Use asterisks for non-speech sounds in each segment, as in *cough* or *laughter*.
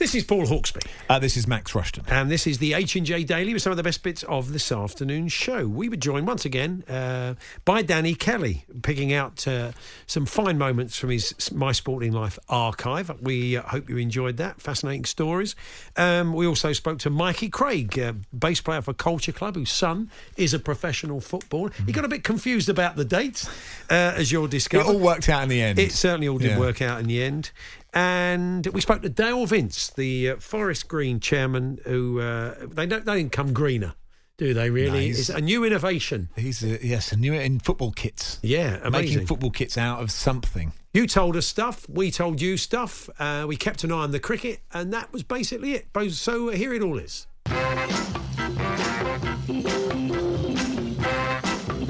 This is Paul Hawksbee. Uh, this is Max Rushton. And this is the H&J Daily with some of the best bits of this afternoon's show. We were joined once again uh, by Danny Kelly, picking out uh, some fine moments from his My Sporting Life archive. We uh, hope you enjoyed that. Fascinating stories. Um, we also spoke to Mikey Craig, uh, bass player for Culture Club, whose son is a professional footballer. He got a bit confused about the dates, uh, as you'll discover. It all worked out in the end. It certainly all did Yeah. work out in the end. And we spoke to Dale Vince, the uh, Forest Green chairman, who uh, they don't they didn't come greener, do they? Really, he's- it's a new innovation. He's a, yes, a new in football kits. Yeah, amazing. making football kits out of something. You told us stuff, we told you stuff. Uh, we kept an eye on the cricket, and that was basically it. So uh, here it all is.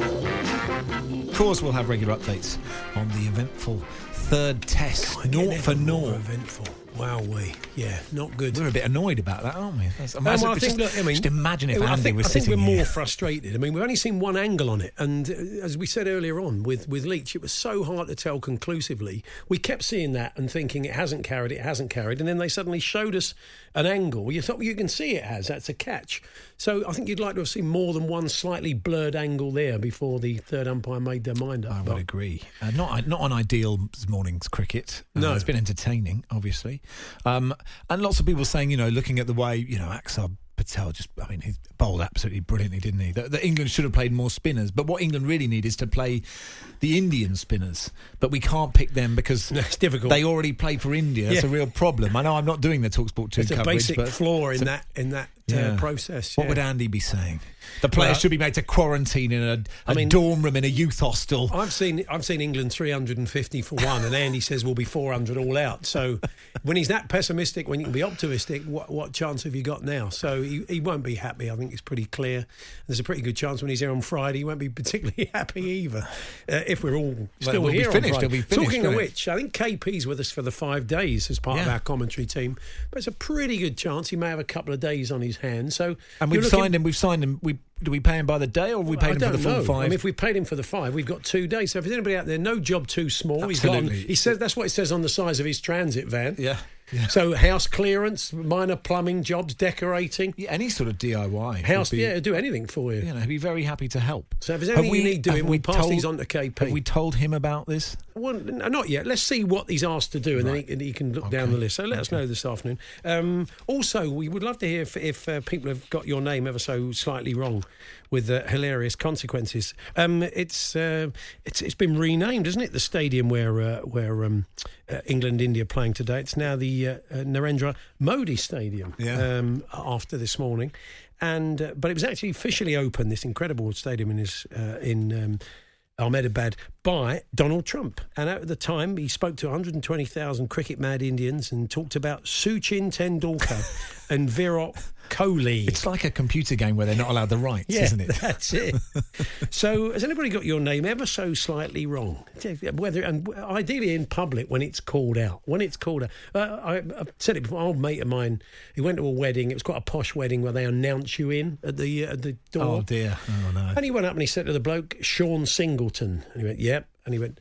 Of course, we'll have regular updates on the eventful third test, naught for naught. Wow, we yeah, not good. We're a bit annoyed about that, aren't we? That's- Um, well, I just, think, look, I mean, just imagine if I Andy think, was I think sitting we're more frustrated. I mean, we've only seen one angle on it, and uh, as we said earlier on with with Leach, it was so hard to tell conclusively. We kept seeing that and thinking it hasn't carried, it hasn't carried, and then they suddenly showed us an angle. You thought well, you can see it has. That's a catch. So I think you'd like to have seen more than one slightly blurred angle there before the third umpire made their mind up. I But- would agree. Uh, not not an ideal morning's cricket. Uh, No. it's been entertaining, obviously, um, and lots of people saying, you know, looking at the way you know Axar Patel just, I mean, he bowled absolutely brilliantly, didn't he? That, that England should have played more spinners, but what England really need is to play the Indian spinners. But we can't pick them because No, *laughs* it's difficult. They already play for India. That's Yeah. a real problem. I know I'm not doing the Talksport two It's a basic flaw in that in that Yeah. process. What yeah. would Andy be saying? The players Well, should be made to quarantine in a, mean- dorm room in a youth hostel. I've seen I've seen England 350 for one, and Andy says we'll be 400 all out. So when he's that pessimistic, when you can be optimistic, what, what chance have you got now? So he, he won't be happy. I think it's pretty clear. There's a pretty good chance when he's here on Friday, he won't be particularly *laughs* happy either. Uh, if we're all still we'll be here on finished, Friday. it'll be finished, Talking of which, I think KP's with us for the five days as part of our commentary team, but it's a pretty good chance he may have a couple of days on his hands. So And we've looking- signed him. We've signed him. We do we pay him by the day or we pay I him for the full know. five? I mean, if we paid him for the five, we've got two days. So if there's anybody out there, no job too small. He's gone. He says that's what it says on the size of his transit van. yeah, yeah. So house clearance, minor plumbing jobs, decorating, Yeah, any sort of DIY. house. be, yeah, do anything for you. You know, he'd be very happy to help. So if there's anything you need doing, have we pass told- these on to KP. Have we told him about this? Well, not yet. Let's see what he's asked to do, and then he, he can look down the list. So let us know this afternoon. Um, also, we would love to hear if, if uh, people have got your name ever so slightly wrong, with uh, hilarious consequences. Um, it's uh, it's it's been renamed, isn't it? The stadium where uh, where um, uh, England India are playing today. It's now the uh, uh, Narendra Modi Stadium. Yeah. Um, after this morning, and uh, but it was actually officially opened. This incredible stadium in his uh, in. Um, Ahmedabad by Donald Trump. And at the time, he spoke to 120,000 cricket mad Indians and talked about Suchin Tendulkar *laughs* and Virat Kohli. It's like a computer game where they're not allowed the rights, yeah, isn't it? *laughs* that's it. so, has anybody got your name ever so slightly wrong? Whether and ideally in public when it's called out. When it's called out, uh, I, I've said it before. An old mate of mine, he went to a wedding. It was quite a posh wedding where they announce you in at the uh, at the door. Oh dear. Oh no. And he went up and he said to the bloke, Sean Singleton. And he went, yep. And he went,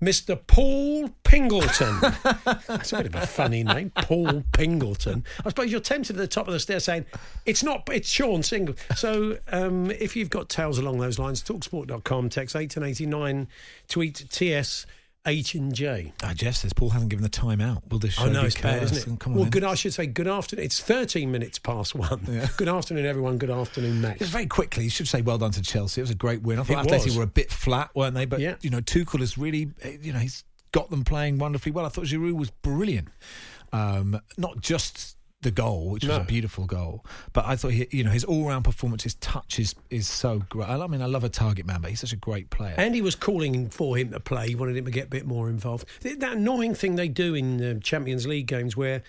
Mr. Paul Pingleton. *laughs* That's a bit of a funny name, Paul Pingleton. I suppose you're tempted at the top of the stairs saying, it's not, it's Sean Single. So um, if you've got tales along those lines, talksport.com, text 1889, tweet TS. H and J. Ah, Jeff says Paul hasn't given the time out. Will this show I know be it's bad, isn't it? Well, good. I should say good afternoon. It's 13 minutes past one. *laughs* Good afternoon, everyone. Good afternoon, Max. Just very quickly, you should say well done to Chelsea. It was a great win. I thought It Atleti were a bit flat, weren't they? But Yeah. you know, Tuchel has really, eh, you know, he's got them playing wonderfully well. I thought Giroud was brilliant. Um, not just the goal, which was a beautiful goal, but I thought he, you know, his all-round performance, his touch is is so great. I mean, I love a target man, but he's such a great player. And he was calling for him to play. He wanted him to get a bit more involved. That annoying thing they do in uh, Champions League games where.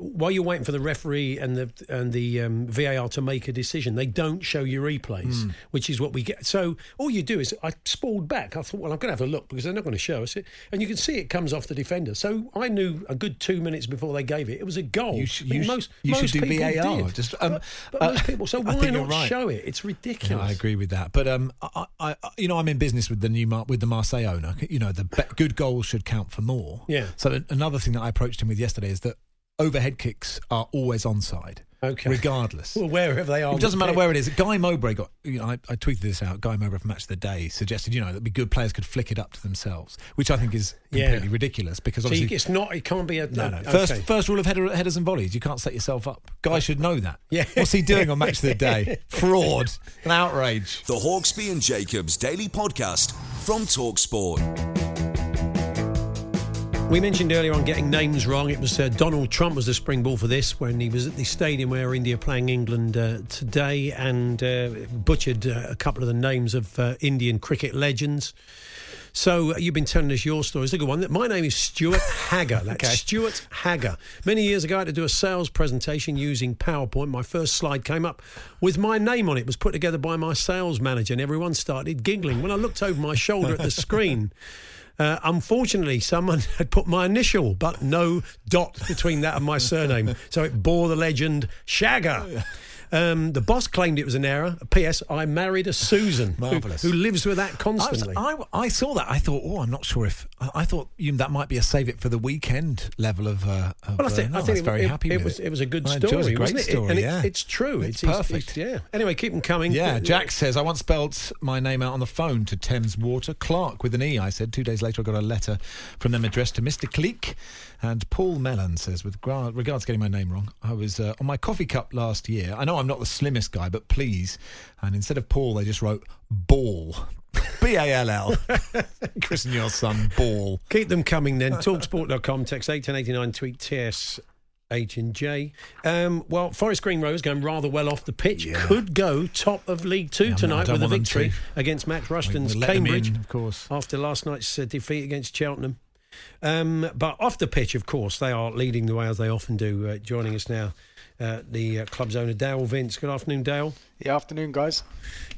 While you're waiting for the referee and the and the um, VAR to make a decision, they don't show you replays, Hmm. which is what we get. So all you do is I spalled back. I thought, well, I'm going to have a look because they're not going to show us it, and you can see it comes off the defender. So I knew a good two minutes before they gave it, it was a goal. You sh- you most you should do people VAR, did. just, um, but, but uh, most people. So why not right. show it? It's ridiculous. Yeah, I agree with that. But um, I, I, I- you know, I'm in business with the new Mar- with the Marseille owner. You know, the be- good goals should count for more. Yeah. So another thing that I approached him with yesterday is that overhead kicks are always onside. Okay. Regardless. Well, wherever they are, It doesn't matter where it is. Guy Mowbray got. You know, I, I tweeted this out. Guy Mowbray from Match of the Day suggested, you know, that'd be good players could flick it up to themselves, which I think is Yeah. completely ridiculous because So you, obviously. it's not. It can't be a no, no. okay. First, first rule of header, headers and volleys: you can't set yourself up. Guy should know that. Yeah. What's he doing on Match of the *laughs* Day? Fraud, an outrage. The Hawksbee and Jacobs Daily Podcast from Talksport. We mentioned earlier on getting names wrong. It was uh, Donald Trump was the springboard for this when he was at the stadium where India playing England uh, today and uh, butchered uh, a couple of the names of uh, Indian cricket legends. So uh, you've been telling us your story. It's a good one. My name is Stuart *laughs* Hagger. That's Okay. Stuart Hagger. Many years ago, I had to do a sales presentation using PowerPoint. My first slide came up with my name on it. It was put together by my sales manager, and everyone started giggling. When I looked over my shoulder at the screen, *laughs* uh, unfortunately, someone *laughs* had put my initial, but no dot between that and my surname. *laughs* So it bore the legend Shagger. Um, the boss claimed it was an error. P.S. I married a Susan Marvellous. who, lives with that I, was, constantly. I, I saw that. I thought, oh, I'm not sure if I, I thought you, that might be a save it for the weekend level of. Uh, of Well, I think, uh, no, I think it, very it- happy it with was it. it was a good I story, It was a great wasn't it? story. and yeah, it's true. It's, it's perfect. yeah. Anyway, keep them coming. Yeah, Jack says, I once spelt my name out on the phone to Thames Water. Clark with an E, I said. Two days later, I got a letter from them addressed to Mr. Cleek. And Paul Mellon says, with regards to getting my name wrong, I was uh, on my coffee cup last year. I know I'm not the slimmest guy, but please. And instead of Paul, they just wrote Ball. *laughs* B A L L. *laughs* Christen your son Ball. Keep them coming then. Talksport.com, text 1889, tweet TS. H and J. Um, well, Forest Green Rovers going rather well off the pitch. Could go top of League Two Yeah, tonight don't with a victory against Max Rushton's We'll Cambridge. in, of course. after last night's uh, defeat against Cheltenham. Um, but off the pitch, of course, they are leading the way as they often do. Uh, joining us now, uh, the uh, club's owner, Dale Vince. Good afternoon, Dale. Yeah, afternoon, guys.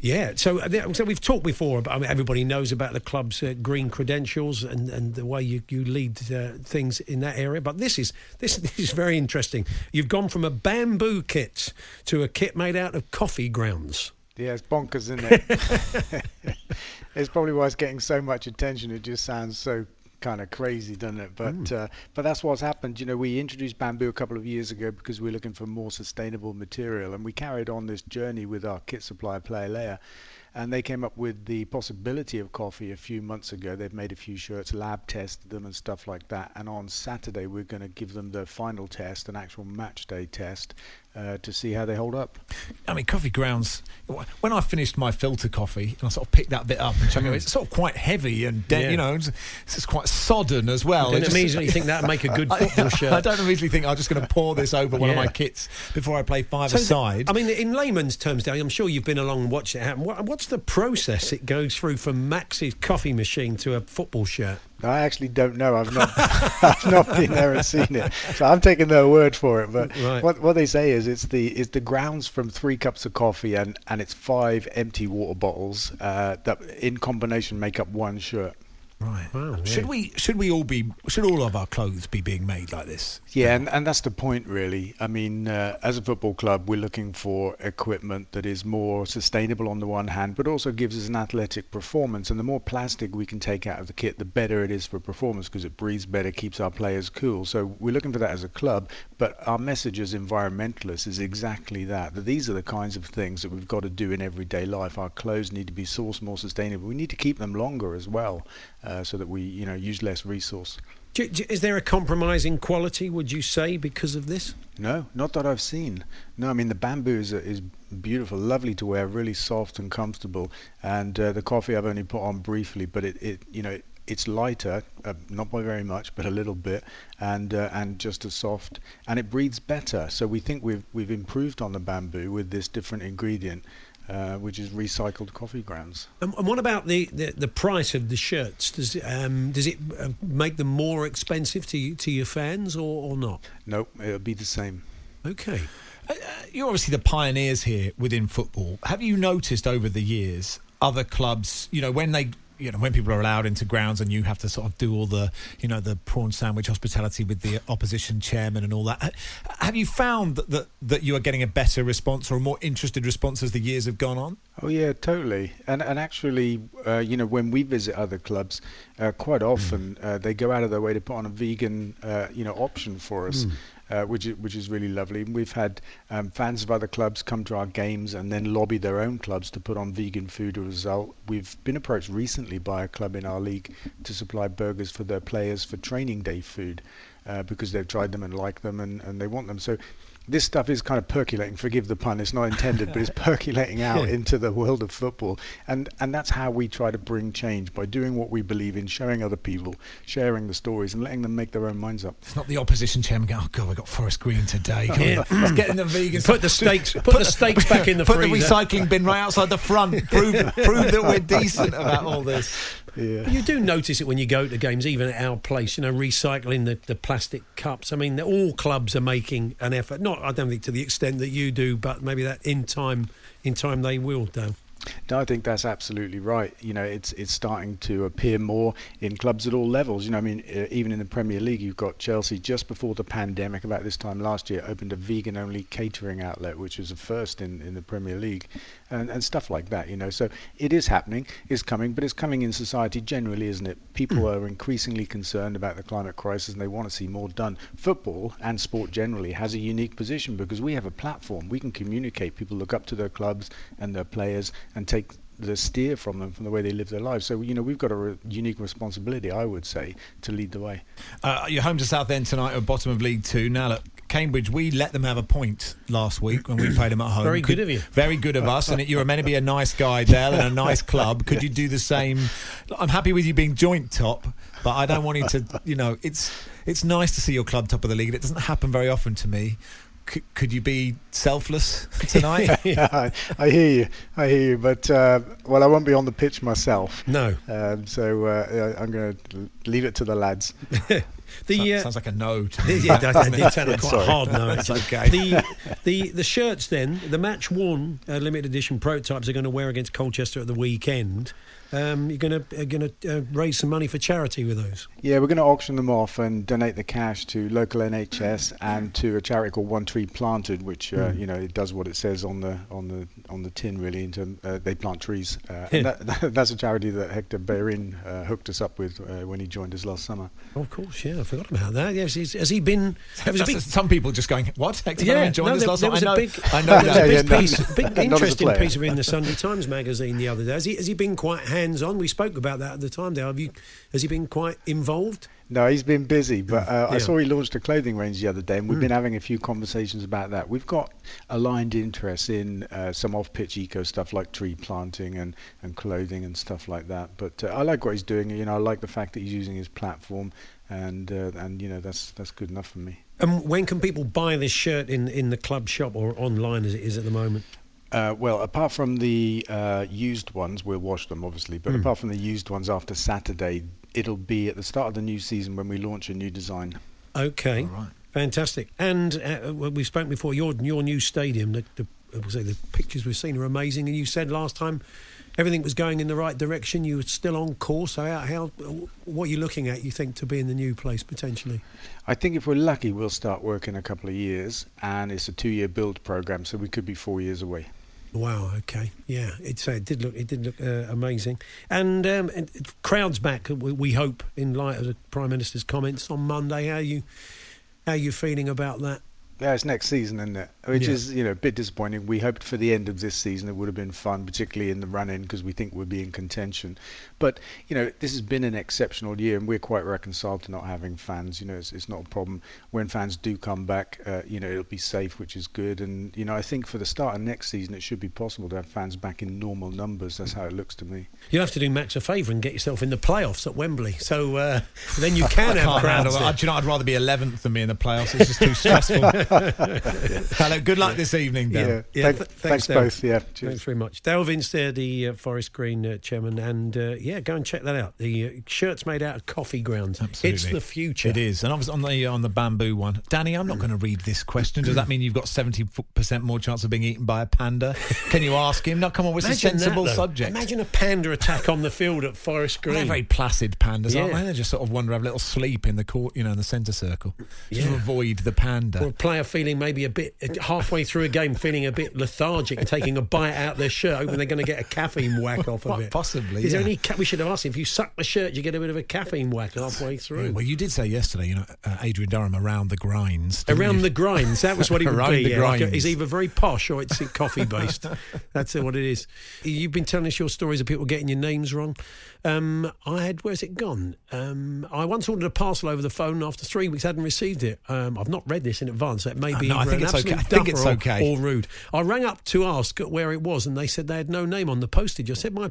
Yeah, so uh, so we've talked before about. I mean, everybody knows about the club's uh, green credentials and, and the way you, you lead uh, things in that area. But this is this *laughs* this is very interesting. You've gone from a bamboo kit to a kit made out of coffee grounds. Yeah, it's bonkers, isn't it? *laughs* *laughs* it's probably why it's getting so much attention. It just sounds so kind of crazy, doesn't it? But uh, but that's what's happened. You know, we introduced bamboo a couple of years ago because we we're looking for more sustainable material, and we carried on this journey with our kit supplier, PlayerLayer. And they came up with the possibility of coffee a few months ago. They've made a few shirts, lab tested them, and stuff like that. And on Saturday, we're going to give them the final test, an actual match day test, uh, to see how they hold up. I mean, coffee grounds. When I finished my filter coffee, and I sort of picked that bit up and chuck it, it's sort of quite heavy and de- Yeah. you know, it's, it's quite sodden as well. Don't It just- immediately think that'd make a good *laughs* football I, *laughs* shirt. I don't immediately think I'm just going to pour this over one of my kits before I play five So, aside. I mean, in layman's terms, Danny, I'm sure you've been along and watched it happen. What, what's the process it goes through from Max's coffee machine to a football shirt? I actually don't know. I've not, *laughs* I've not been there and seen it, so I'm taking their word for it. But Right. what what they say is it's the it's the grounds from three cups of coffee and and it's five empty water bottles uh, that in combination make up one shirt. Right. Wow, yeah. Should we? Should we all be? Should all of our clothes be being made like this? Yeah, and, and that's the point, really. I mean, uh, as a football club, we're looking for equipment that is more sustainable on the one hand, but also gives us an athletic performance. And the more plastic we can take out of the kit, the better it is for performance because it breathes better, keeps our players cool. So we're looking for that as a club. But our message as environmentalists is exactly that: that these are the kinds of things that we've got to do in everyday life. Our clothes need to be sourced more sustainable. We need to keep them longer as well, uh, so that we, you know, use less resource. Do- do- Is there a compromising quality, would you say, because of this? No, not that I've seen. No, I mean the bamboo is is beautiful, lovely to wear, really soft and comfortable. And uh, the coffee I've only put on briefly, but it, it you know it's lighter, uh, not by very much, but a little bit, and uh, and just as soft, and it breathes better. So we think we've we've improved on the bamboo with this different ingredient. Uh, which is recycled coffee grounds. And, and what about the, the, the price of the shirts? Does it, um, does it uh, make them more expensive to to your fans or, or not? Nope, it'll be the same. Okay. Uh, you're obviously the pioneers here within football. Have you noticed over the years other clubs? You know, when they. You know, when people are allowed into grounds and you have to sort of do all the, you know, the prawn sandwich hospitality with the opposition chairman and all that, have you found that, that that you are getting a better response or a more interested response as the years have gone on? Oh yeah, totally. And and actually, uh, you know, when we visit other clubs, uh, quite often uh, they go out of their way to put on a vegan, uh, you know, option for us, uh, which is, which is really lovely. We've had um, fans of other clubs come to our games and then lobby their own clubs to put on vegan food as a result. We've been approached recently by a club in our league to supply burgers for their players for training day food. Uh, because they've tried them and like them and, and they want them. So this stuff is kind of percolating. Forgive the pun; it's not intended, but it's *laughs* percolating out into the world of football, and and that's how we try to bring change by doing what we believe in, showing other people, sharing the stories, and letting them make their own minds up. It's not the opposition chairman going, oh, God, we got Forest Green today. Come *laughs* Yeah. on, let's get in the vegan *laughs* Put the steaks, put the steaks back in the Put freezer. the recycling bin right outside the front. Prove, prove that we're decent about all this. Yeah. You do notice it when you go to games, even at our place, you know, recycling the, the plastic cups. I mean, all clubs are making an effort. Not, I don't think to the extent that you do, but maybe that in time, in time they will do. No, I think that's absolutely right. You know, it's it's starting to appear more in clubs at all levels. You know, I mean, uh, even in the Premier League, you've got Chelsea just before the pandemic, about this time last year, opened a vegan-only catering outlet, which was a first in, in the Premier League, and and stuff like that. You know, so it is happening, it's coming, but it's coming in society generally, isn't it? People are increasingly concerned about the climate crisis, and they want to see more done. Football and sport generally has a unique position because we have a platform. We can communicate. People look up to their clubs and their players and take the steer from them from the way they live their lives. So you know we've got a re- unique responsibility, I would say, to lead the way. Uh, you're home to Southend tonight at bottom of League Two. Now, look, Cambridge, we let them have a point last week when we *clears throat* played them at home. Very Could- good of you. Very good of us. And you're meant to be a nice guy, Dale, and a nice *laughs* club. Could you do the same? I'm happy with you being joint top, but I don't want you to. You know, it's it's nice to see your club top of the league. It doesn't happen very often to me. Could, could you be selfless *laughs* tonight? I, I hear you, I hear you, but uh, well, I won't be on the pitch myself. No. Um, so uh, I- I'm going to leave it to the lads. *laughs* The, So- uh, sounds like a no to me. yeah, that, that did sound *laughs* like quite a hard no. It's okay. The, the the shirts then, the match worn uh, limited edition prototypes are going to wear against Colchester at the weekend. Um, you're going to going to uh, raise some money for charity with those. Yeah, we're going to auction them off and donate the cash to local NHS and to a charity called One Tree Planted, which uh, you know it does what it says on the on the on the tin really. In term, uh, they plant trees. Uh, and *laughs* that, that's a charity that Hector Bellerin uh, hooked us up with uh, when he joined us last summer. Oh, of course, yeah, I forgot about that. Yes, he's, has he been? There was a big, Some people just going, what? Hector Yeah, Bellerin joined no, us there- last there night. was I a know, big- I know there was that. a Yeah, big no, piece, big not as a interesting piece of in the Sunday Times magazine the other day. Has he, has he been quite hands on? We spoke about that at the time. There, have you? Has he been quite involved? No, he's been busy, but uh, I saw he launched a clothing range the other day, and we've been having a few conversations about that. We've got aligned interests in uh, some off-pitch eco stuff like tree planting and, and clothing and stuff like that. But uh, I like what he's doing. You know, I like the fact that he's using his platform, and uh, and you know that's that's good enough for me. And when can people buy this shirt in, in the club shop or online as it is at the moment? Uh, well, apart from the uh, used ones, we'll wash them obviously. But apart from the used ones, after Saturday, it'll be at the start of the new season when we launch a new design. Okay, All right. fantastic. And uh, we've spoken before. Your your new stadium, the, the, I would say the pictures we've seen are amazing. And you said last time everything was going in the right direction. You were still on course. So how, how what are you looking at? You think to be in the new place potentially? I think if we're lucky, we'll start work in a couple of years, and it's a two-year build program, so we could be four years away. Wow. Okay. Yeah. It's uh, it did look it did look uh, amazing, and, um, and crowds back. We, we hope in light of the prime minister's comments on Monday. How you how you feeling about that? Yeah, it's next season, isn't it? Which Yeah. is, you know, a bit disappointing. We hoped for the end of this season it would have been fun, particularly in the run-in, because we think we'll be in contention. But you know, this has been an exceptional year, and we're quite reconciled to not having fans. You know, it's, it's not a problem. When fans do come back, uh, you know, it'll be safe, which is good. And you know, I think for the start of next season, it should be possible to have fans back in normal numbers. That's how it looks to me. You'll have to do Max a favour and get yourself in the playoffs at Wembley. So uh, then you can *laughs* have crowds. Do you know, I'd rather be 11th than be in the playoffs. It's just too *laughs* stressful. *laughs* Hello, good luck this evening, Dan. Yeah, Yeah, Thank- th- thanks, thanks, both. Yeah, Thanks very much. Dale Vince there, the uh, Forest Green uh, chairman. And uh, yeah, go and check that out. The uh, shirt's made out of coffee grounds. Absolutely. It's the future. It is. And obviously on the on the bamboo one, Danny, I'm not going to read this question. Does that mean you've got 70% more chance of being eaten by a panda? Can you ask him? No, come on, it's a Imagine that, sensible though. subject. Imagine a panda attack on the field at Forest Green. They're very placid pandas, aren't they? They just sort of wander, have a little sleep in the court, you know, in the centre circle, just to Yeah. avoid the panda. Or a player feeling maybe a bit halfway through a game, feeling a bit lethargic taking a bite out their shirt, hoping they're going to get a caffeine whack off of it. possibly, Is there any? Ca- we should have asked if you suck the shirt, you get a bit of a caffeine whack halfway through. Yeah, well, you did say yesterday, you know, uh, Adrian Durham around the grinds. Around you? the grinds, that was what he would *laughs* Around be. the yeah, like a- grinds. he's either very posh or it's coffee based. *laughs* That's what it is. You've been telling us your stories of people getting your names wrong. Um, I had, where's it gone? Um, I once ordered a parcel over the phone. After three weeks, hadn't received it. Um, I've not read this in advance. So it may Uh, be no, I think an it's okay. absolute I think it's duffer or- or rude. I rang up to ask where it was, and they said they had no name on the postage. I said my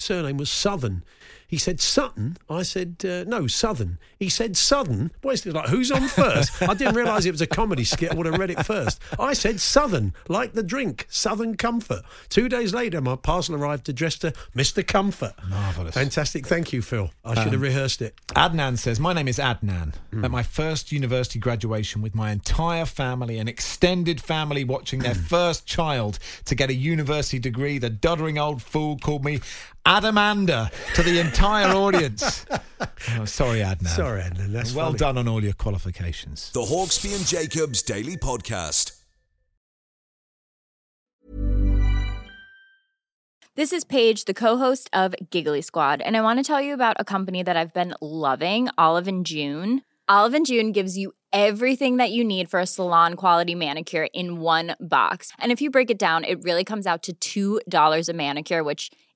surname was Southern. He said Sutton. I said uh, no, Southern. He said Southern. Boy, it's like who's on first? I didn't realise it was a comedy skit. I would have read it first. I said Southern, like the drink, Southern Comfort. Two days later, my parcel arrived addressed to Mr. Comfort. Marvellous. Fantastic. Thank you, Phil. I should Um, have rehearsed it. Adnan says, My name is Adnan. At my first university graduation, with my entire family and extended family watching their first child to get a university degree, the doddering old fool called me Adamanda to the entire *laughs* audience. *laughs* oh, sorry, Adnan. Sorry, Adnan. That's well funny. done on all your qualifications. The Hawksbee and Jacobs Daily Podcast. This is Paige, the co-host of Giggly Squad, and I want to tell you about a company that I've been loving, Olive and June. Olive and June gives you everything that you need for a salon quality manicure in one box. And if you break it down, it really comes out to $2 a manicure, which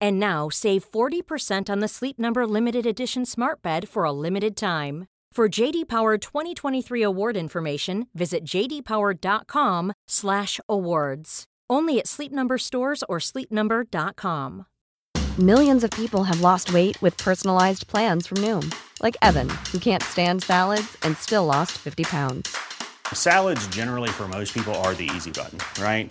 And now save 40% on the Sleep Number limited edition Smart Bed for a limited time. For JD Power 2023 award information, visit jdpower.com/awards. Only at Sleep Number stores or sleepnumber.com. Millions of people have lost weight with personalized plans from Noom, like Evan, who can't stand salads and still lost 50 pounds. Salads, generally, for most people, are the easy button, right?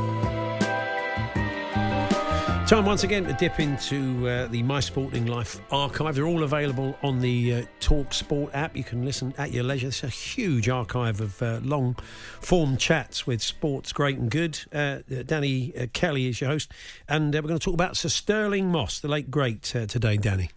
Time once again to dip into uh, the My Sporting Life archive. They're all available on the uh, Talk Sport app. You can listen at your leisure. It's a huge archive of uh, long form chats with sports great and good. Uh, Danny uh, Kelly is your host, and uh, we're going to talk about Sir Stirling Moss, the late great, today, Danny.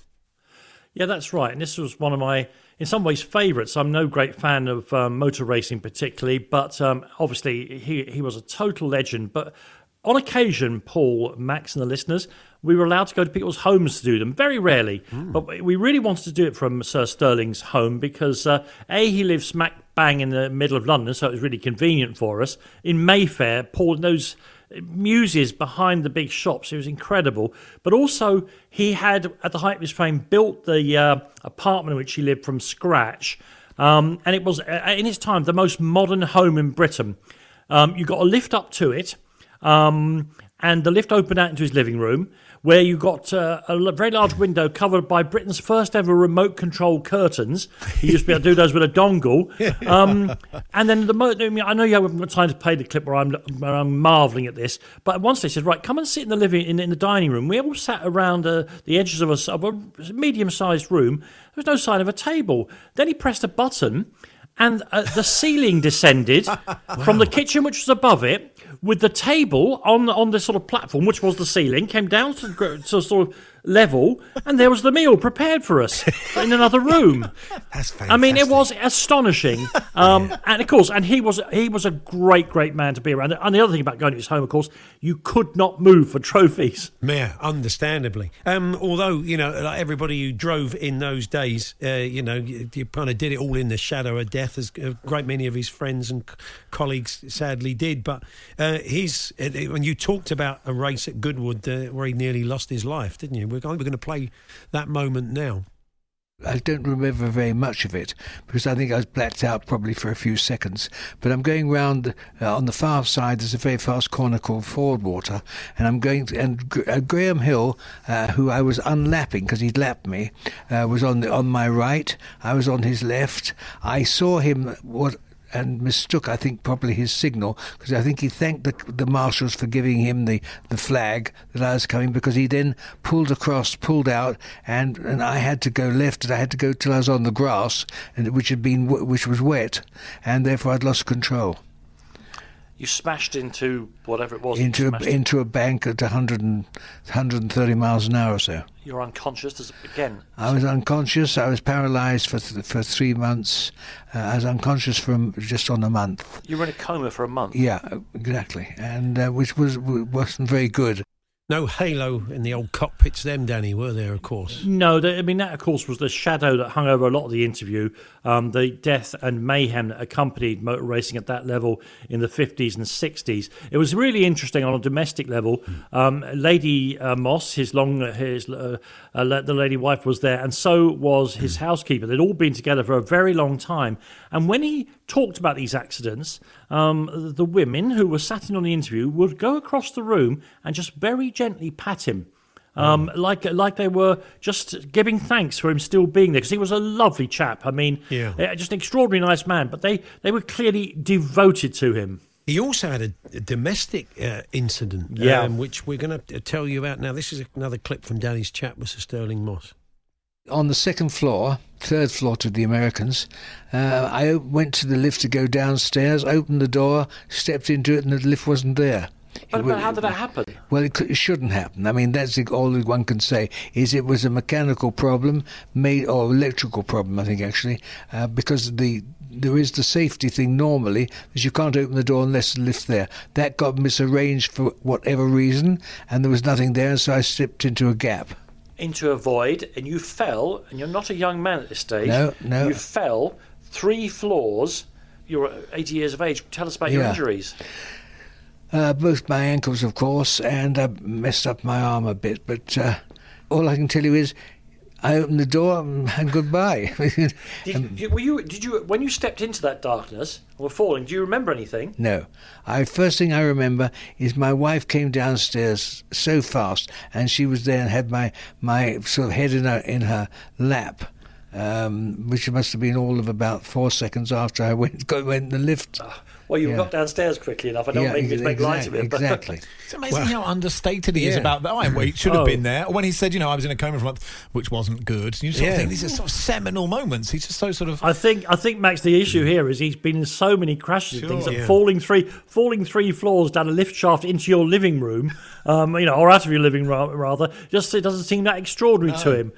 Yeah, that's right. And this was one of my, in some ways, favourites. I'm no great fan of um, motor racing particularly, but um, obviously he he was a total legend. But on occasion, Paul, Max, and the listeners, we were allowed to go to people's homes to do them. Very rarely, mm. but we really wanted to do it from Sir Stirling's home because uh, a he lives smack bang in the middle of London, so it was really convenient for us. In Mayfair, Paul knows muses behind the big shops. It was incredible. But also, he had, at the height of his fame, built the uh, apartment in which he lived from scratch. Um, and it was, uh, in his time, the most modern home in Britain. Um, you got a lift up to it, um, and the lift opened out into his living room where you got uh, a very large window covered by Britain's first ever remote control curtains. He used to be able to do those with a dongle. *laughs* Um, and then the mo- I know you haven't got time to play the clip where I'm, where I'm marvelling at this, but once they said, right, come and sit in the living in, in the dining room. We all sat around uh, the edges of a, of a medium sized room. There was no sign of a table. Then he pressed a button and uh, the ceiling descended wow. *laughs* from the kitchen, which was above it, with the table on on this sort of platform, which was the ceiling, came down to, to sort of level, and there was the meal prepared for us *laughs* in another room. That's fantastic. I mean, it was astonishing. *laughs* Um, yeah. And of course, and he was he was a great, great man to be around. And the other thing about going to his home, of course, you could not move for trophies. Yeah, understandably. Um, although you know, like everybody who drove in those days, uh, you know, you, you, kind of did it all in the shadow of death, as a great many of his friends and c- colleagues sadly did. But uh, he's uh, when you talked about a race at Goodwood uh, where he nearly lost his life, didn't you? We're, we're going to play that moment now. I don't remember very much of it because I think I was blacked out probably for a few seconds. But I'm going round uh, on the far side. There's a very fast corner called Fordwater, and I'm going to, and uh, Graham Hill, uh, who I was unlapping because he'd lapped me, uh, was on the, on my right. I was on his left. I saw him what and mistook, I think, probably his signal because I think he thanked the, the marshals for giving him the, the flag that I was coming because he then pulled across, pulled out, and, and I had to go left and I had to go till I was on the grass, and which had been which was wet, and therefore I'd lost control you smashed into whatever it was. Into a, into a bank at 100 and, 130 miles an hour or so. You're unconscious again. I was unconscious. I was paralysed for th- for three months. Uh, I was unconscious for just on a month. You were in a coma for a month. Yeah, exactly, and uh, which was wasn't very good. No halo in the old cockpits, them, Danny, were there, of course? No, I mean, that, of course, was the shadow that hung over a lot of the interview. Um, the death and mayhem that accompanied motor racing at that level in the 50s and 60s. It was really interesting on a domestic level. Um, lady uh, Moss, his long, his uh, uh, the lady wife was there, and so was his housekeeper. They'd all been together for a very long time. And when he talked about these accidents, um, the women who were sat in on the interview would go across the room and just very gently pat him. Um, mm. like like they were just giving thanks for him still being there because he was a lovely chap. I mean, yeah. Uh, just an extraordinarily nice man. But they, they were clearly devoted to him. He also had a, a domestic uh, incident, yeah. Um, which we're going to tell you about now. This is another clip from Danny's chat with Sir Stirling Moss on the second floor, third floor to the Americans. Uh, I went to the lift to go downstairs, opened the door, stepped into it, and the lift wasn't there. But, but how did that happen? Well, it, it, shouldn't happen. I mean, that's all one can say. Is it was a mechanical problem, made or electrical problem? I think actually, uh, because the there is the safety thing normally is you can't open the door unless the lift there. That got misarranged for whatever reason, and there was nothing there, so I slipped into a gap into a void and you fell, and you're not a young man at this stage. No, no. You fell three floors. You're 80 years of age. Tell us about your injuries. Uh, both my ankles, of course, and I messed up my arm a bit. But uh, all I can tell you is I opened the door and goodbye. *laughs* did, were you, did you, when you stepped into that darkness and were falling, do you remember anything? No. I first thing I remember is my wife came downstairs so fast, and she was there and had my, my sort of head in her in her lap. Um, which must have been all of about four seconds after I went went in the lift. Well, you Yeah. got downstairs quickly enough. I don't Yeah, mean to make light of it. but- Exactly. It's amazing how understated he is about that. I wait, should have Oh. been there. When he said, you know, I was in a coma for a month, which wasn't good. You sort Yeah. of think these are sort of seminal moments. He's just so sort of. I think I think Max, the issue here is he's been in so many crashes and things Sure. that falling three falling three floors down a lift shaft into your living room, um, you know, or out of your living room rather. Just it doesn't seem that extraordinary to him.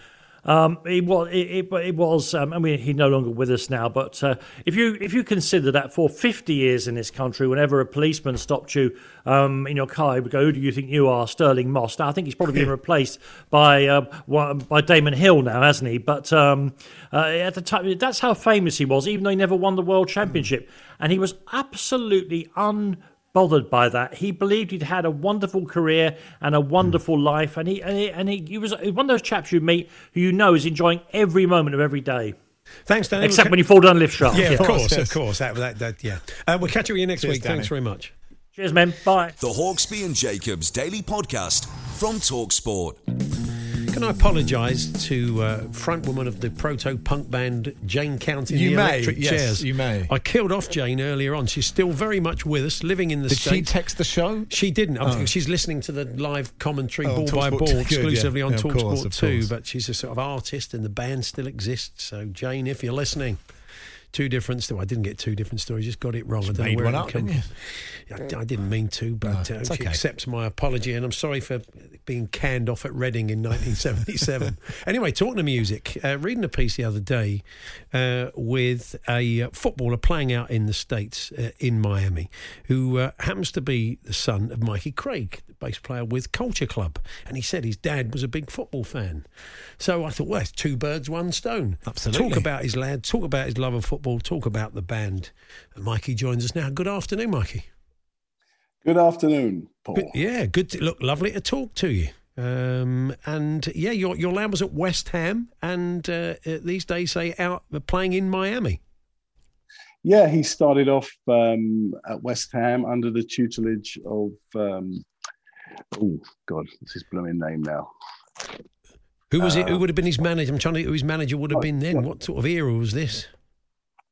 Um, it was. It, it, it was. Um, I mean, he's no longer with us now. But uh, if you if you consider that for fifty years in this country, whenever a policeman stopped you um, in your car, he would go, "Who do you think you are, Stirling Moss?" Now, I think he's probably been replaced by uh, by Damon Hill now, hasn't he? But um, uh, at the time, that's how famous he was, even though he never won the world championship, and he was absolutely un bothered by that. He believed he'd had a wonderful career and a wonderful life, and he and he, and he, he was one of those chaps you meet who you know is enjoying every moment of every day. Thanks, Danny. Except We'll when you fall down a lift shaft. Yeah, of course, yes. of course. That, that, that, yeah. Uh, we'll catch up with you next Cheers, week. Danny. Thanks very much. Cheers, man. Bye. The Hawksbee and Jacobs Daily Podcast from Talksport. Can I apologise to uh, frontwoman of the proto punk band Jayne County? You the may, Electric yes, Chairs? you may. I killed off Jayne earlier on. She's still very much with us, living in the Did she text the show? She didn't. Oh. she's listening to the live commentary Oh, ball by ball. Good, exclusively yeah. on Yeah, Talksport course, 2. course. But she's a sort of artist and the band still exists. So, Jayne, if you're listening, two different stories. I didn't get two different stories, just got it wrong. I don't know made where one up, didn't. I, I didn't mean to, but No, uh, she okay. accepts my apology, and I'm sorry for being canned off at Reading in 1977. *laughs* anyway, talking to music, uh, reading a piece the other day uh, with a uh, footballer playing out in the States uh, in Miami, who uh, happens to be the son of Mikey Craig, bass player with Culture Club. And he said his dad was a big football fan. So I thought, well, it's two birds, one stone. Absolutely. Talk about his lad, talk about his love of football, talk about the band. And Mikey joins us now. Good afternoon, Mikey. Good afternoon, Paul. Good, yeah, good. To, look, lovely to talk to you. Um, and yeah, your your lad was at West Ham, and uh, uh, these days they out playing in Miami. Yeah, he started off um, at West Ham under the tutelage of, um, oh, God, what's his blooming name now? Who was it? Who Uh, would have been his manager? I'm trying to think who his manager would have been then. What sort of era was this?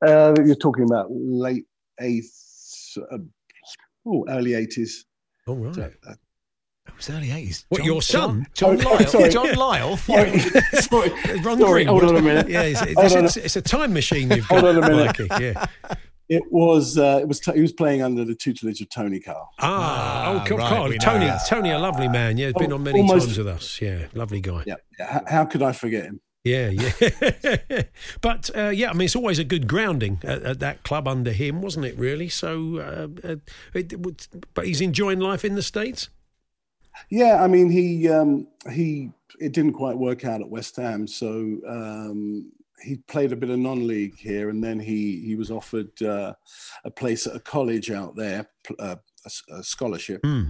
Uh, you're talking about late eighth, uh, oh, early 80s. Oh, right. So, uh, It was early 80s. What, your son? John, Oh, Lyall. sorry. John Lyall. *laughs* sorry, sorry, Ron sorry, hold on a minute. Yeah, it's, Hold it's, a- it's, it's a time machine you've got, Hold on a minute. Mikey. Yeah. It was, uh, it was, he was playing under the tutelage of Tony Carr. Ah, Ah, oh, God, right, God. we know Tony. Tony, a lovely man. Yeah, he's been on many almost- times with us. Yeah, lovely guy. Yeah, yeah. How could I forget him? Yeah, yeah. *laughs* but uh, yeah, I mean, it's always a good grounding at, at that club under him, wasn't it? Really. So, uh, uh, it, would- but he's enjoying life in the states. Yeah, I mean, he um, he it didn't quite work out at West Ham, so um, he played a bit of non-league here, and then he he was offered uh, a place at a college out there, uh, a, a scholarship, Hmm.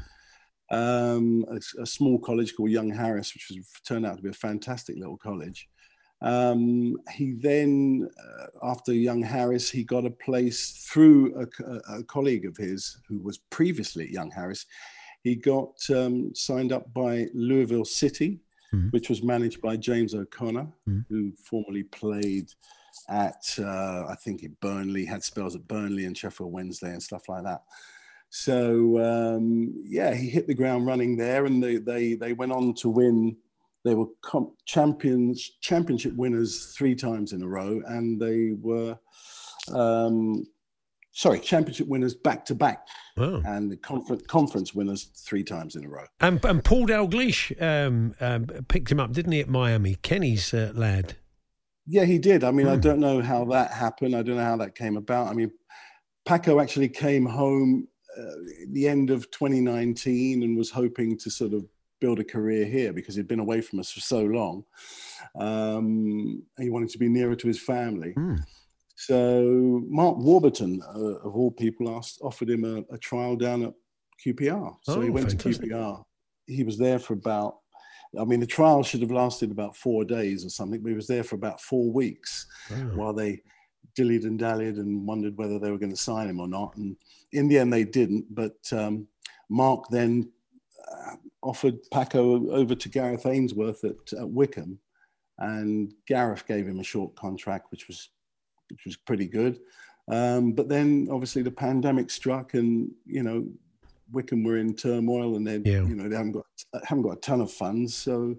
um, a, a small college called Young Harris, which was turned out to be a fantastic little college. Um, he then, uh, after Young Harris, he got a place through a, a colleague of his who was previously at Young Harris. He got um, signed up by Louisville City, Mhm. which was managed by James O'Connor, Mhm. who formerly played at, uh, I think, at Burnley, had spells at Burnley and Sheffield Wednesday and stuff like that. So um, yeah, he hit the ground running there, and they they they went on to win. They were comp- champions, championship winners three times in a row, and they were, um, sorry, championship winners back to back, and the conference conference winners three times in a row. And, and Paul Dalglish um, um, picked him up, didn't he, at Miami? Kenny's uh, lad. Yeah, he did. I mean, I Hmm. don't know how that happened. I don't know how that came about. I mean, Paco actually came home uh, at the end of 2019 and was hoping to sort of build a career here because he'd been away from us for so long. Um, he wanted to be nearer to his family. Hmm. So Mark Warburton, uh, of all people, asked, offered him a, a trial down at QPR. So he Oh, went fantastic. to QPR. He was there for about, I mean, the trial should have lasted about four days or something, but he was there for about four weeks Oh. while they dillied and dallied and wondered whether they were going to sign him or not. And in the end, they didn't. But um, Mark then uh, offered Paco over to Gareth Ainsworth at, at Wycombe, and Gareth gave him a short contract, which was which was pretty good. Um, but then obviously the pandemic struck, and you know, Wycombe were in turmoil, and they Yeah. you know they haven't got haven't got a ton of funds, so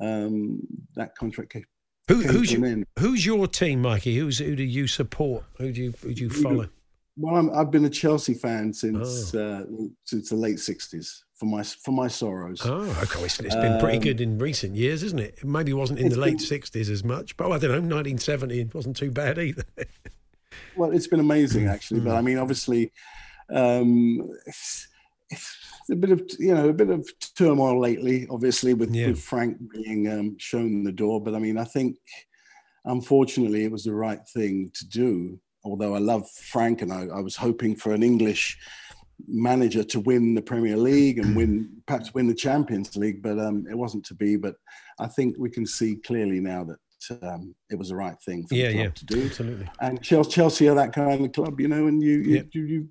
um, that contract came, Who, came who's your, who's your team, Mikey? Who's who do you support? Who do you who do you follow? Well, I'm, I've been a Chelsea fan Oh. since uh, since the late '60s for my for my sorrows. Oh, okay. It's, it's been pretty Um, good in recent years, isn't it? It Maybe wasn't in the late been- sixties as much, but I don't know. Nineteen seventy it wasn't too bad either. *laughs* Well, it's been amazing actually, but I mean, obviously, um, it's, it's a bit of you know a bit of turmoil lately, obviously with, Yeah. with Frank being um, shown the door. But I mean, I think unfortunately it was the right thing to do. Although I love Frank, and I, I was hoping for an English manager to win the Premier League and win perhaps win the Champions League, but um, it wasn't to be. But I think we can see clearly now that um, it was the right thing for Yeah, the club yeah, to do. absolutely. And Chelsea, Chelsea are that kind of club, you know, and you you, Yeah. you, you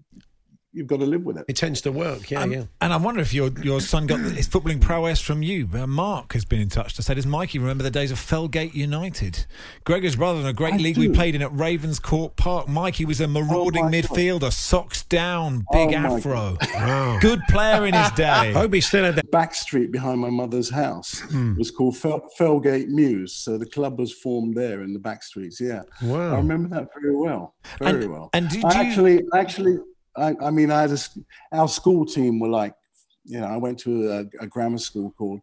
you've got to live with it. It tends to work. Yeah, Um, yeah. And I wonder if your your son got his footballing prowess from you. Uh, Mark has been in touch to say, does Mikey remember the days of Felgate United? Gregor's brother in a great I league we played in at Ravenscourt Park. Mikey was a marauding my God. midfielder, socks down, big Oh, afro. Wow. Good player in his day. I *laughs* hope he still had the Back street behind my mother's house Hmm. was called Fel- Felgate Mews, so the club was formed there in the back streets. Yeah, Wow. I remember that very well, very And- well. and did I you- actually, actually, I, I mean, I s- our school team were like, you know, I went to a, a grammar school called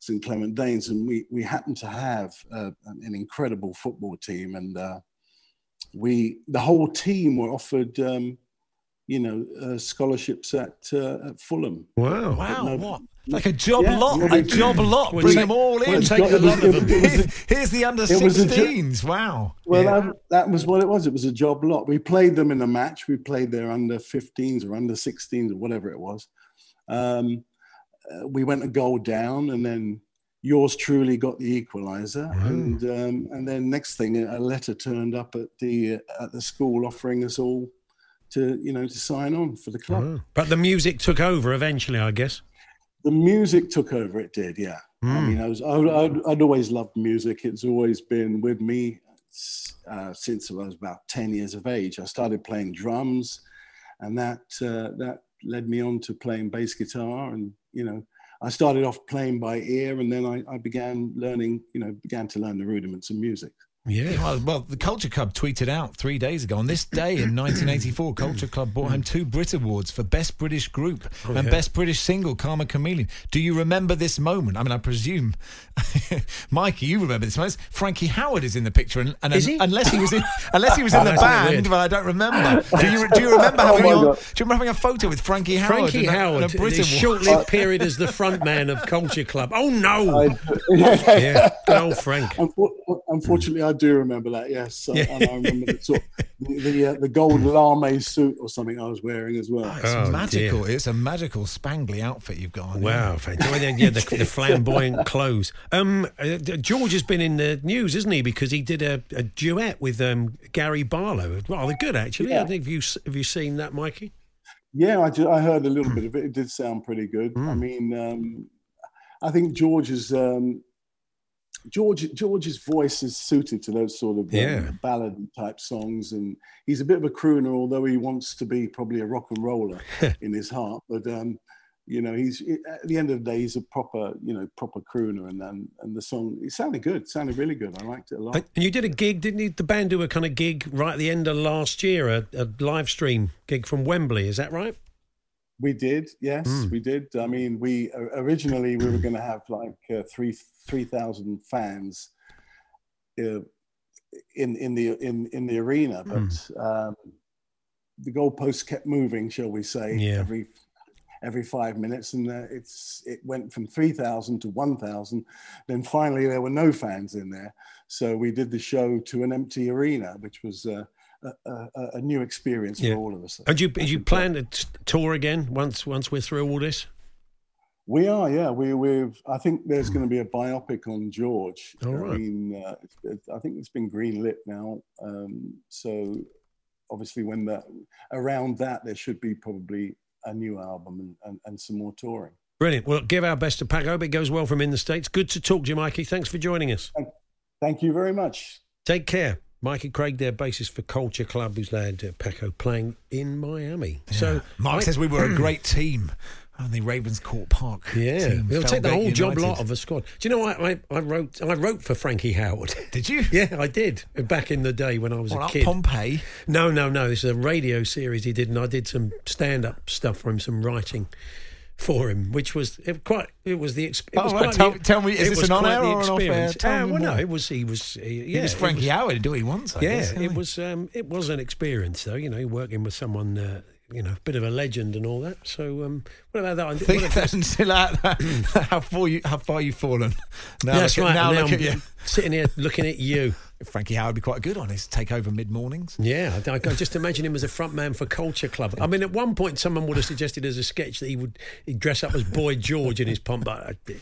St Clement Danes, and we we happened to have uh, an incredible football team, and uh, we the whole team were offered. Um, you know, uh, scholarships at uh, at Fulham. Wow. Wow, no- what? Like a job Yeah, lot, well, a we- job lot. Well, Bring take- them all in. take a was- lot of them. *laughs* Here's the under It was a jo- 16s. Wow. Well, Yeah. that, that was what it was. It was a job lot. We played them in a match. We played their under 15s or under 16s or whatever it was. Um, uh, we went a goal down, and then yours truly got the equaliser. And um, and then next thing, a letter turned up at the uh, at the school offering us all to you know to sign on for the club. Wow. But the music took over eventually, I guess. The music took over. It did, yeah. I mean, I was I'd, I'd, I'd always loved music. It's always been with me uh, since I was about ten years of age. I started playing drums, and that uh, that led me on to playing bass guitar. And you know, I started off playing by ear, and then I, I began learning. You know, began to learn the rudiments of music. Yeah. Well, well, the Culture Club tweeted out three days ago on this day in *clears throat* 1984, Culture Club brought home two Brit Awards for Best British Group oh, and yeah. Best British Single, Karma Chameleon. Do you remember this moment? I mean, I presume, *laughs* Mikey, you remember this moment. Frankie Howerd is in the picture, and, and Is he? unless he was in, *laughs* unless he was in Oh, the that's a bit band, weird. well, I don't remember. Do you, do you *laughs* remember having oh, my your, do you remember having a photo with Frankie Howerd? Frankie and a- Howerd, a Brit the Award? short-lived period as the front man of Culture Club. Oh no! I, yeah, yeah, good old Frank. Unfortunately, I do remember that. Yes, So- Yeah. and I remember the sort the the, uh, the gold lame suit or something I was wearing as well. It's Oh, magical. dear. It's a magical spangly outfit you've got on. Wow, fantastic. Yeah, the, the flamboyant clothes. Um, uh, George has been in the news, isn't he? Because he did a, a duet with um, Gary Barlow. Rather good, actually. Yeah. I think have you have you seen that, Mikey? Yeah, I, ju- I heard a little bit of it. It did sound pretty good. I Mm. mean, um, I think George's um, George George's voice is suited to those sort of um, Yeah. ballad type songs, and he's a bit of a crooner, although he wants to be probably a rock and roller *laughs* in his heart. But um, you know, he's at the end of the day, he's a proper you know proper crooner, and and, and the song it sounded good, sounded really good. I liked it a lot. And you did a gig, didn't you? The band do a kind of gig right at the end of last year, a, a live stream gig from Wembley. Is that right? We did, yes, Mm. we did. I mean, we originally we were going to have like uh, three three thousand fans uh, in in the in in the arena, but um, the goalposts kept moving, shall we say, Yeah. every every five minutes, and uh, it's it went from three thousand to one thousand. Then finally, there were no fans in there, so we did the show to an empty arena, which was. Uh, a, a, a new experience Yeah. for all of us. And you you plan a tour again once once we're through all this? We are, yeah. We, we've. I think there's going to be a biopic on George. All I mean, uh, I think it's been greenlit now. Um, so obviously, when that around that, there should be probably a new album and, and, and some more touring. Brilliant. Well, give our best to Pac. I hope it goes well from in the States. Good to talk to you, Mikey. Thanks for joining us. Thank you very much. Take care. Mikey Craig, their bassist for Culture Club, who's led uh, Paco playing in Miami. So Mark I- says we were a great team. And the Ravenscourt Park. Yeah, team it'll take the whole job lot of a squad. Do you know I, I, I wrote I wrote for Frankie Howerd. *laughs* Did you? Yeah, I did back in the day when I was What, a kid. Pompeii? No, no, no. This is a radio series he did, and I did some stand-up stuff for him, some writing for him, which was it quite. It was the. Exp- it Oh, was quite tell- the- tell me, is it this was an on-air or an off-air? experience. Ah, well, no, it was. He was. He, He yeah, was it Frankie Howerd. He'd do what he wants. I yeah, guess, it was. Um, it was an experience, though. You know, working with someone. Uh, you know, a bit of a legend and all that. So, um, what about that? I What *laughs* think about- that's still at that. *laughs* how far you how far you've fallen? *laughs* Now That's look right. Now and look now at you. I'm sitting here looking at you. Frankie Howerd would be quite good on his takeover mid mornings. Yeah, I, I just imagine him as a front man for Culture Club. I mean, at one point, someone would have suggested as a sketch that he would he'd dress up as Boy George in his pump. But uh, I,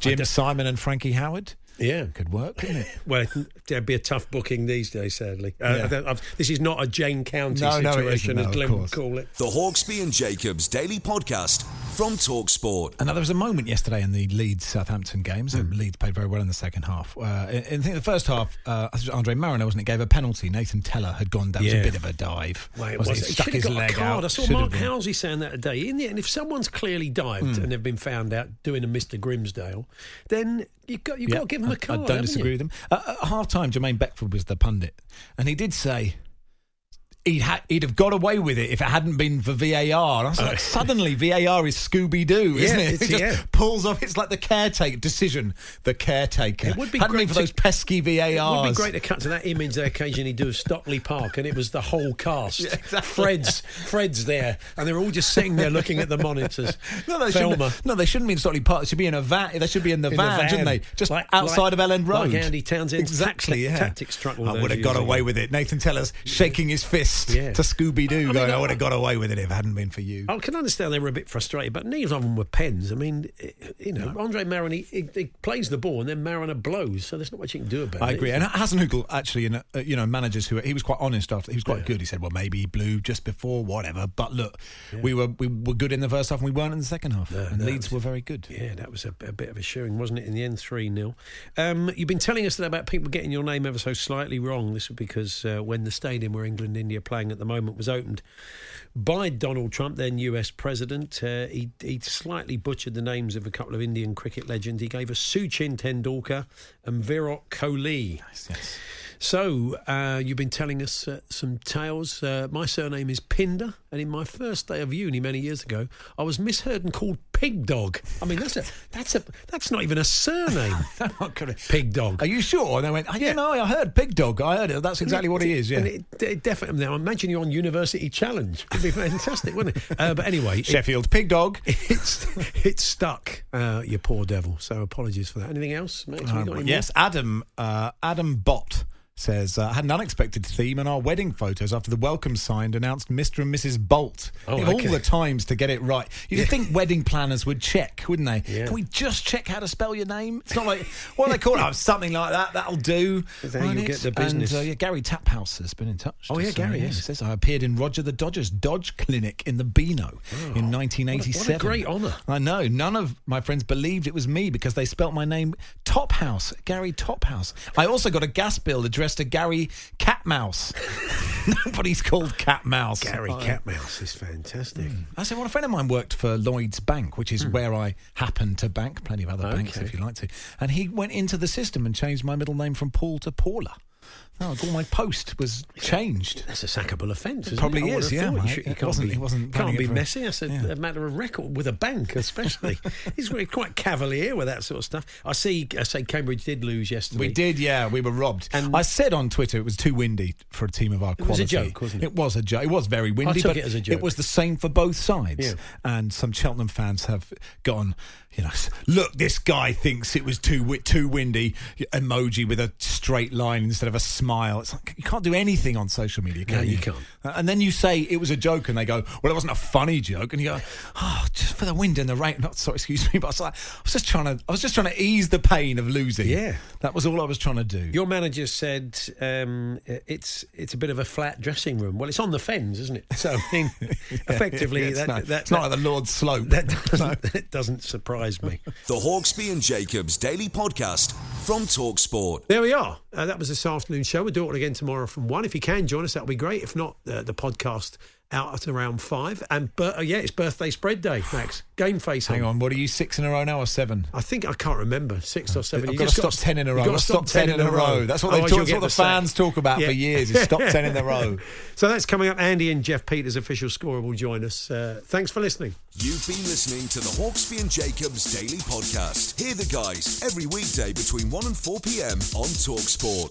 Jim Simon and Frankie Howerd. Yeah, could work, couldn't it? *laughs* Well, there'd be a tough booking these days, sadly. Uh, Yeah. I don't- I've- this is not a Jayne County No, no, it situation, isn't, as no, of Glenn would course. call it. The Hawksbee and Jacobs Daily Podcast from Talksport. And now there was a moment yesterday in the Leeds Southampton games. And Leeds played very well in the second half. Uh, I I think the first half, uh, I think Andre Marriner, wasn't it? Gave a penalty. Nathan Tella had gone down. It was a bit of a dive. Well, it Wasn't was. He He stuck should his got leg a card. out. I saw Should have Mark been. Halsey saying that today. In the end, if someone's clearly dived Hmm. and they've been found out doing a Mr Grimsdale, then you've got, you've Yeah, got to give them I- a card. I don't disagree you? with him. Uh, at half time, Jermaine Beckford was the pundit, and he did say he'd, ha- he'd have got away with it if it hadn't been for VAR. And I was like, *laughs* suddenly VAR is Scooby Doo, isn't Yeah, it? It *laughs* just yeah. pulls off. It's like the caretaker decision. The caretaker. It would be hadn't great for to- those pesky VARs. It would be great to cut to that image they occasionally do of Stockley Park, and it was the whole cast. *laughs* Fred's Fred's there, and they're all just sitting there looking at the monitors. No, they shouldn't. No, they shouldn't be in Stockley Park. They should be in a van. They should be in the, In the van, van. shouldn't they? Just Like- outside like- of Elland Road. like Andy Townsend's exactly. tactic- yeah. tactics I would have got away with it. Nathan Tella's shaking his fist Yeah. to Scooby Doo, I going, mean, "I would have got away with it if it hadn't been for you." I can understand they were a bit frustrated, but neither of them were pens. I mean, eh, you know, Andre Marin, he, he, he plays the ball and then Marriner blows, so there's not much you can do about I it. I agree. And Hasenhüttl, actually, in, uh, you know, managers who he was quite honest after. He was quite good. He said, "Well, maybe he blew just before, whatever." But look, we were we were good in the first half, and we weren't in the second half. and that Leeds were very good. Yeah, that was a, a bit of a showing, wasn't it? In the end, 3 0. Um, you've been telling us that about people getting your name ever so slightly wrong. This was because uh, when the stadium where England and India playing at the moment was opened by Donald Trump, then US president, uh, he, he slightly butchered the names of a couple of Indian cricket legends. He gave us Suchin Tendulkar and Virat Kohli. So, uh, you've been telling us uh, some tales. Uh, my surname is Pinder, and in my first day of uni many years ago, I was misheard and called Pig Dog. I mean, that's a that's a that's not even a surname. *laughs* Pig Dog. Are you sure? And they went, oh, "Yeah, no, I heard Pig Dog. I heard it. That's exactly what he is." Yeah. And it, it definitely. Now, imagine you're on University Challenge. It'd be fantastic, wouldn't it? Uh, but anyway, it- Sheffield Pig Dog. *laughs* it's it's stuck. Uh, you poor devil. So apologies for that. Anything else, Max? We Um, got any more? yes, Adam uh, Adam Bott says uh, had an unexpected theme in our wedding photos after the welcome sign announced Mr. and Mrs. Bolt. Oh, okay. all the times to get it right. You'd think wedding planners would check, wouldn't they? Yeah. Can we just check how to spell your name? It's not like what do they call it? Oh, something like that. That'll do. There you get the business. And, uh, yeah, Gary Taphouse has been in touch. Oh, yeah, say, Gary, yes. says I appeared in Roger the Dodger's Dodge Clinic in the Beano in 1987. what a great honour. I know. None of my friends believed it was me because they spelt my name Tophouse, Gary Tophouse. I also got a gas bill addressed to Gary Catmouse. *laughs* Nobody's called Catmouse. Gary I- Catmouse is fantastic. Hmm. I said, well, a friend of mine worked for Lloyd's Bank, which is hmm. where I happen to bank, plenty of other banks if you like to. And he went into the system and changed my middle name from Paul to Paula. Oh, no, all my post was changed. That's a sackable offence. isn't Probably it? Is, yeah. You, should- you It can't wasn't- be, it wasn't can't be messy. That's a, yeah. a matter of record with a bank, especially. *laughs* He's quite cavalier with that sort of stuff. I see. I say Cambridge did lose yesterday. We did, yeah. We were robbed. And- I said on Twitter it was too windy for a team of our quality. It was a joke, wasn't it? It was a joke. It was very windy, took but it as a joke. was the same for both sides. Yeah. And some Cheltenham fans have gone, you know, look, this guy thinks it was too too windy. Emoji with a straight line instead of a smile. It's like you can't do anything on social media, can No, you? you can't. And then you say it was a joke, and they go, "Well, it wasn't a funny joke," and you go, "Oh, just for the wind and the rain." Not sorry, excuse me, but I was, like, I was just trying to, I was just trying to ease the pain of losing. Yeah. that was all I was trying to do. Your manager said um, it's it's a bit of a flat dressing room. Well, it's on the fens, isn't it? *laughs* So I mean, *laughs* effectively, it's, that, not, that, it's not like the Lord's slope. that *laughs* doesn't, that doesn't surprise me. The Hawksbee and Jacobs Daily Podcast from Talksport. There we are. Uh, that was this afternoon. Afternoon show. We'll do it again tomorrow from one. If you can join us, that'll be great. If not, uh, the podcast out at around five. And uh, yeah, it's birthday spread day, Max. Game face. Hang on, what are you six in a row now or seven? I think I can't remember six or seven. I've You got to stop got- ten in a row. you've got to stop, ten in a row. That's what they Otherwise talk. That's what the the sack. fans talk about Yeah. for years. Is stop ten in a *laughs* row. So that's coming up. Andy and Jeff Peters, official scorer, will join us. Uh, thanks for listening. You've been listening to the Hawksbee and Jacobs Daily Podcast. Hear the guys every weekday between 1 and 4 p.m. on Talksport.